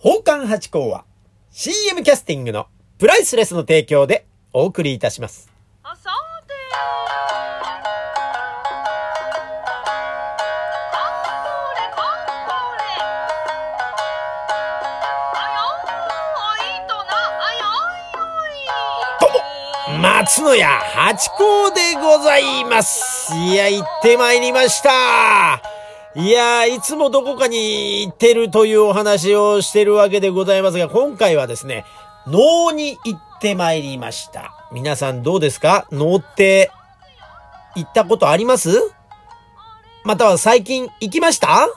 宝冠八甲は CM キャスティングのプライスレスの提供でお送りいたします。松野屋八甲でございます。いや、行ってまいりました。いや、いつもどこかに行ってるというお話をしてるわけでございますが、今回はですね、脳に行ってまいりました。皆さんどうですか？能って行ったことあります？または最近行きました？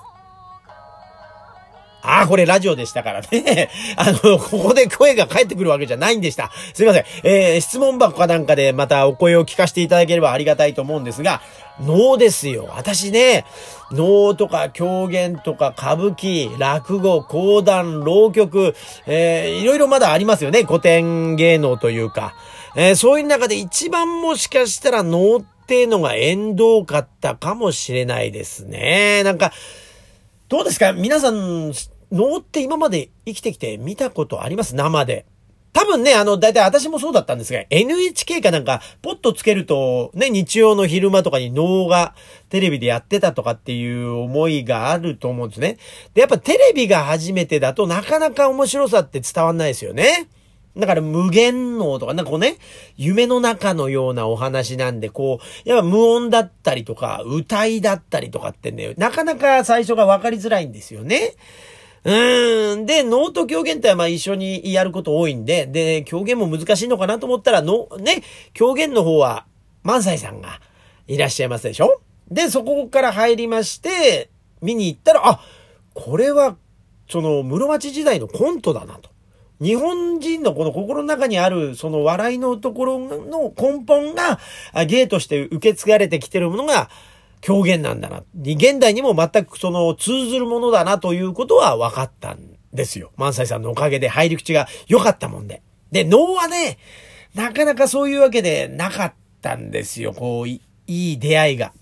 あ、これラジオでしたからね。あの、ここで声が返ってくるわけじゃないんでした。すいません。えー、質問箱かなんかでまたお声を聞かせていただければありがたいと思うんですが、能ですよ。私ね、能とか狂言とか歌舞伎、落語、講談、浪曲、えー、いろいろまだありますよね。古典芸能というか。えー、そういう中で一番もしかしたら能っていうのが縁遠かったかもしれないですね。なんか、どうですか？皆さん、能って今まで生きてきて見たことあります？生で。多分ね、あの、だいたい私もそうだったんですが、NHK かなんか、ポッとつけると、ね、日曜の昼間とかに能がテレビでやってたとかっていう思いがあると思うんですね。で、やっぱテレビが初めてだとなかなか面白さって伝わんないですよね。だから無限能とか、なんかこうね、夢の中のようなお話なんで、こう、やっぱ無音だったりとか、歌いだったりとかってね、なかなか最初が分かりづらいんですよね。うーん。で、能と狂言ってまあ一緒にやること多いんで、で、狂言も難しいのかなと思ったら、の、ね、狂言の方は、萬斎さんがいらっしゃいますでしょ？で、そこから入りまして、見に行ったら、あ、これは、その、室町時代のコントだなと。日本人のこの心の中にある、その笑いのところの根本が、あ芸として受け継がれてきてるものが、狂言なんだな。現代にも全くその通ずるものだなということは分かったんですよ。萬斎さんのおかげで入り口が良かったもんで。で、能はね、なかなかそういうわけでなかったんですよ。こう、いいい出会いが。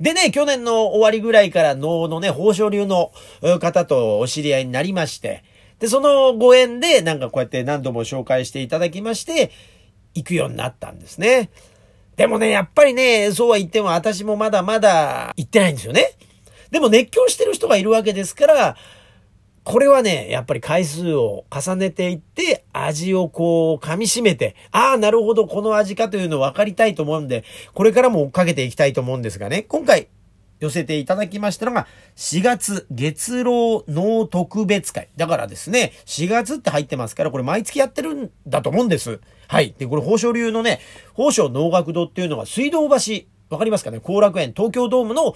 でね、去年の終わりぐらいから能のね、宝生流の方とお知り合いになりまして、で、そのご縁で、なんかこうやって何度も紹介していただきまして、行くようになったんですね。でもね、やっぱりね、そうは言っても私もまだまだ行ってないんですよね。でも熱狂してる人がいるわけですから、これはね、やっぱり回数を重ねていって、味をこう噛み締めて、ああ、なるほど、この味かというのを分かりたいと思うんで、これからも追っかけていきたいと思うんですがね、今回寄せていただきましたのが、4月月老能特別会。だからですね、4月って入ってますから、これ毎月やってるんだと思うんです。はい。で、これ、宝生流のね、宝生能楽堂っていうのが水道橋、わかりますかね？後楽園、東京ドームの、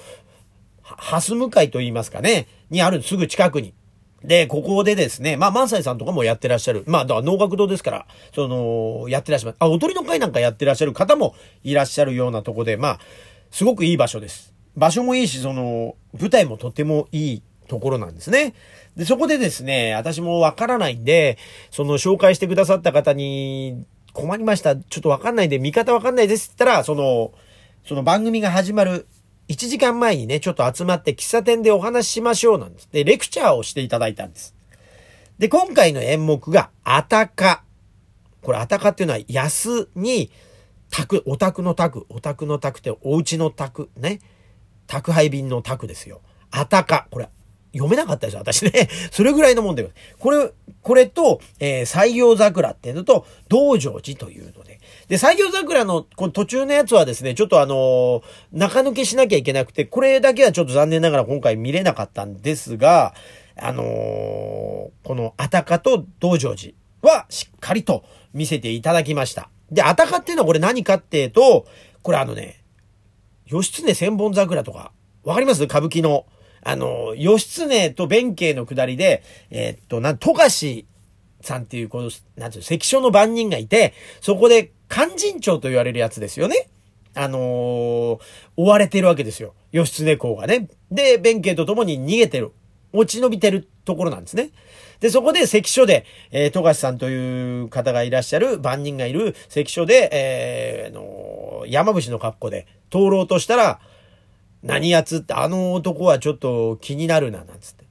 蓮向かいと言いますかね、にあるすぐ近くに。で、ここでですね、まあ、萬斎さんとかもやってらっしゃる。まあ、だから能楽堂ですから、その、やってらっしゃる。あ、踊りの会なんかやってらっしゃる方もいらっしゃるようなとこで、まあ、すごくいい場所です。場所もいいし、その、舞台もとてもいいところなんですね。で、そこでですね、私もわからないんで、その紹介してくださった方に、困りました。ちょっとわかんないんで、見方わかんないですって言ったら、その、その番組が始まる1時間前にね、ちょっと集まって喫茶店でお話ししましょうなんです。で、レクチャーをしていただいたんです。で、今回の演目が、あたか。これ、あたかっていうのは、安に、宅、お宅の宅、お宅の宅ってお家の宅、ね。宅配便の宅ですよ。あたか。これ、読めなかったですよ、私ね。それぐらいのもんで。これ、これと、えー、採用桜っていうのと、道成寺というので。で、採用桜のこの途中のやつはですね、ちょっとあのー中抜けしなきゃいけなくて、これだけはちょっと残念ながら今回見れなかったんですが、あのーこのあたかと道成寺はしっかりと見せていただきました。で、あたかっていうのはこれ何かっていうと、これあのね、義経千本桜とか、わかります？歌舞伎の。あの、義経と弁慶の下りで、えーっと、なん、富樫さんっていう、この、なんていう、関所の番人がいて、そこで、勧進帳と言われるやつですよね。あのー追われてるわけですよ。義経公がね。で、弁慶と共に逃げてる。落ち延びてるところなんですね。で、そこで関所で、えー、富樫さんという方がいらっしゃる、番人がいる関所で、えー、のー山伏の格好で通ろうとしたら、何やつって、あの男はちょっと気になるな、なんつって。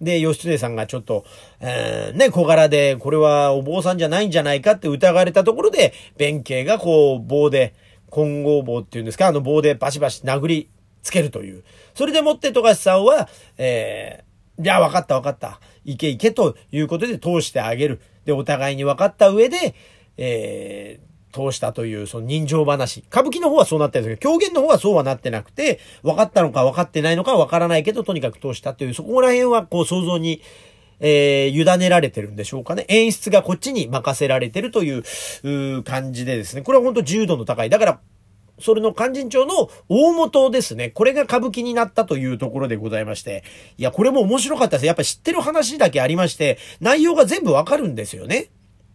で、義経さんがちょっと、えーね、小柄で、これはお坊さんじゃないんじゃないかって疑われたところで、弁慶がこう、棒で、混合棒っていうんですか、あの棒でバシバシ殴りつけるという。それでもって富樫さんは、えー、じゃあ分かった分かった。いけいけということで通してあげる。で、お互いに分かった上で、えー、通したという、その人情話。歌舞伎の方はそうなってるんですけど、狂言の方はそうはなってなくて、分かったのか分かってないのか分からないけど、とにかく通したという、そこら辺はこう想像に、えー、委ねられてるんでしょうかね。演出がこっちに任せられてるという、う感じでですね。これは本当自由度の高い。だから、それの勧進帳の大元ですね。これが歌舞伎になったというところでございまして。いや、これも面白かったです。やっぱ知ってる話だけありまして、内容が全部わかるんですよね。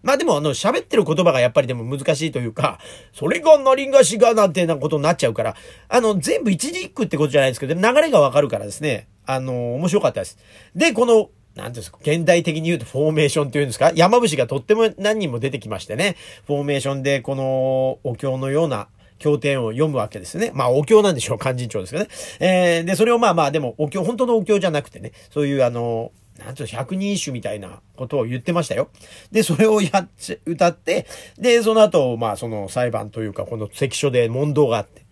まあでもあの喋ってる言葉がやっぱりでも難しいというか、それが何がしがなんてなことになっちゃうから、あの全部一字一句ってことじゃないですけど、流れがわかるからですね、あの、面白かったです。で、この、なんですか、現代的に言うとフォーメーションっていうんですか、山伏がとっても何人も出てきましてね、フォーメーションでこのお経のような経典を読むわけですね。まあ、お経なんでしょう、勧進帳ですけどね。えー、で、それをまあまあ、でも、お経、本当のお経じゃなくてね、そういうあの、なんていう、百人一首みたいなことを言ってましたよ。で、それをやっち、歌って、で、その後、まあ、その裁判というか、この関所で問答があって。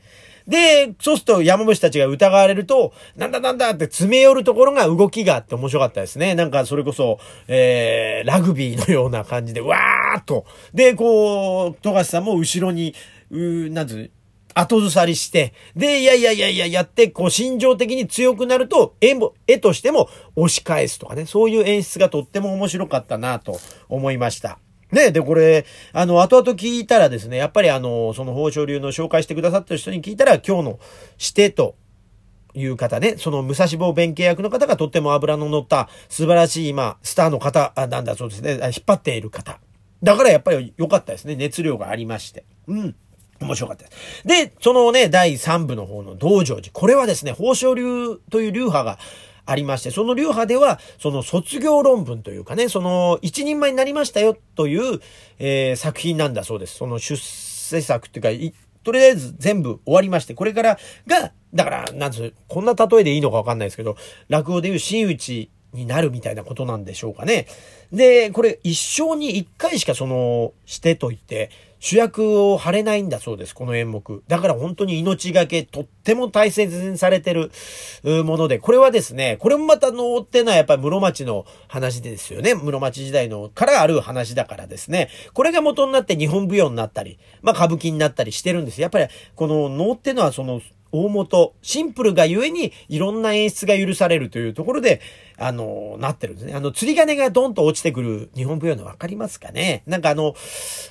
で、そうすると山伏たちが疑われると、なんだなんだって詰め寄るところが動きがあって面白かったですね。なんかそれこそ、えー、ラグビーのような感じで、わーっと。で、こう、富樫さんも後ろに、うーなんつう、後ずさりして、で、いやいやいやいや、やって、こう、心情的に強くなると、絵も、絵としても押し返すとかね、そういう演出がとっても面白かったなと思いました。ねで、これ、あの、後々聞いたらですね、やっぱりあの、その宝生流の紹介してくださった人に聞いたら、今日の指定と、いう方ね、その武蔵坊弁慶役の方がとっても脂の乗った素晴らしい今、スターの方、あなんだそうですね、引っ張っている方。だからやっぱり良かったですね。熱量がありまして。うん。面白かったです。で、そのね、第3部の方の道成寺。これはですね、宝生流という流派がありまして、その流派では、その卒業論文というかね、その一人前になりましたよという、えー作品なんだそうです。その出世作っていうか、とりあえず全部終わりまして、これからが、だから、なんつう、こんな例えでいいのかわかんないですけど、落語でいう真打ちになるみたいなことなんでしょうかね。で、これ一生に一回しかその、してと言って、主役を張れないんだそうです、この演目。だから本当に命がけ、とっても大切にされてるもので、これはですね、これもまた乗ってのはやっぱり室町の話ですよね。室町時代のからある話だからですね。これが元になって日本舞踊になったり、まあ歌舞伎になったりしてるんです。やっぱりこの能ってのはその、大元、シンプルがゆえにいろんな演出が許されるというところで、あの、なってるんですね。あの、釣り鐘がドンと落ちてくる日本舞踊のわかりますかねなんかあの、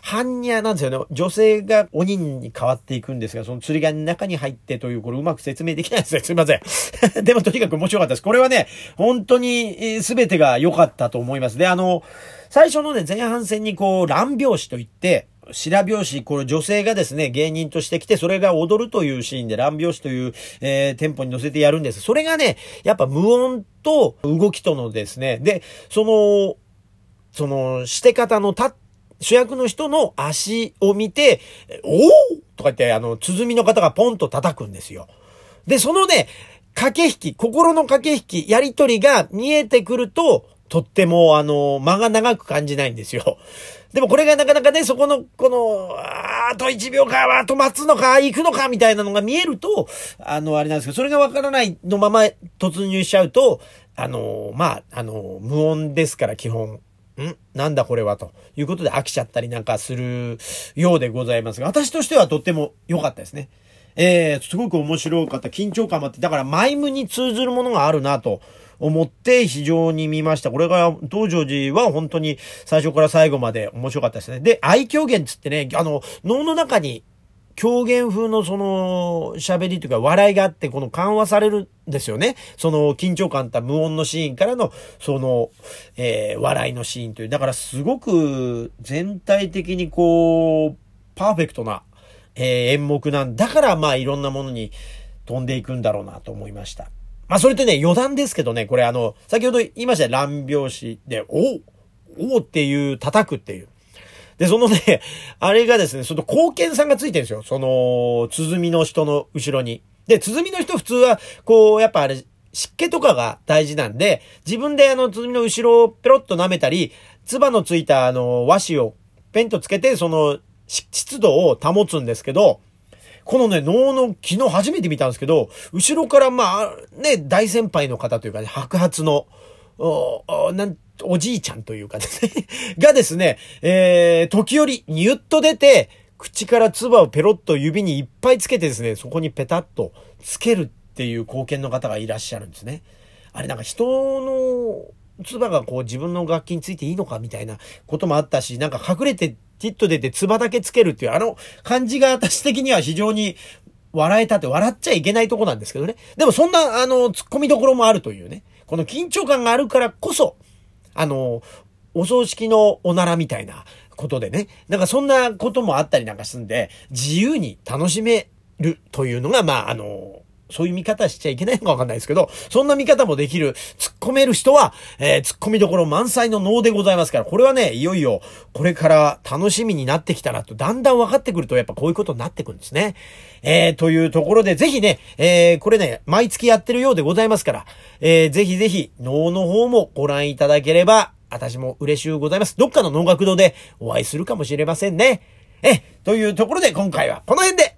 般若なんですよね。女性が鬼に変わっていくんですが、その釣り鐘の中に入ってという、これうまく説明できないですね。すいません。でもとにかく面白かったです。これはね、本当に全てが良かったと思います。で、あの、最初のね、前半戦にこう、乱拍子といって、白拍子、これ女性がですね、芸人として来て、それが踊るというシーンで乱拍子という、えー、テンポに乗せてやるんです。それがね、やっぱ無音と動きとのですね、で、その、その、して方のた、主役の人の足を見て、おおとか言って、あの、鼓の方がポンと叩くんですよ。で、そのね、駆け引き、心の駆け引き、やりとりが見えてくると、とっても、あの、間が長く感じないんですよ。でもこれがなかなかね、そこの、この、あと1秒か、あと待つのか、行くのか、みたいなのが見えると、あの、あれなんですけど、それがわからないのまま突入しちゃうと、あの、まあ、あの、無音ですから、基本。ん？なんだこれはということで飽きちゃったりなんかするようでございますが、私としてはとっても良かったですね。えー、すごく面白かった。緊張感もあって、だからマイムに通ずるものがあるなと思って非常に見ました。これが、道成寺は本当に最初から最後まで面白かったですね。で、愛狂言つってね、あの、脳の中に狂言風のその喋りというか笑いがあってこの緩和されるんですよね。その緊張感と無音のシーンからのその、えー笑いのシーンという。だからすごく全体的にこう、パーフェクトな、えー演目なんだからまあいろんなものに飛んでいくんだろうなと思いました。まあそれってね余談ですけどね、これあの、先ほど言いました乱拍子で、おうおうっていう叩くっていう。で、そのね、あれがですね、その貢献さんがついてるんですよ。その、鼓の人の後ろに。で、鼓の人普通は、こう、やっぱあれ、湿気とかが大事なんで、自分であの、鼓の後ろをペロッと舐めたり、唾のついたあの、和紙をペンとつけて、その、湿度を保つんですけど、このね、能の、昨日初めて見たんですけど、後ろからまあ、ね、大先輩の方というかね、白髪の、お、なん、おじいちゃんというかですね、がですね、えー、時折、ニュッと出て、口から唾をペロッと指にいっぱいつけてですね、そこにペタッとつけるっていう貢献の方がいらっしゃるんですね。あれなんか人の唾がこう自分の楽器についていいのかみたいなこともあったし、なんか隠れてティッと出て唾だけつけるっていうあの感じが私的には非常に笑えたって笑っちゃいけないとこなんですけどね。でもそんなあの突っ込みどころもあるというね。この緊張感があるからこそ、あの、お葬式のおならみたいなことでね。なんかそんなこともあったりなんかすんで、自由に楽しめるというのが、まあ、あの、そういう見方しちゃいけないのかわかんないですけど、そんな見方もできる、突っ込める人は、えー、突っ込みどころ満載の能でございますから、これはね、いよいよ、これから楽しみになってきたなと、だんだん分かってくると、やっぱこういうことになってくるんですね。えー、というところで、ぜひね、えー、これね、毎月やってるようでございますから、えー、ぜひぜひ、能の方もご覧いただければ、私も嬉しゅうございます。どっかの能楽堂でお会いするかもしれませんね。え、というところで今回はこの辺で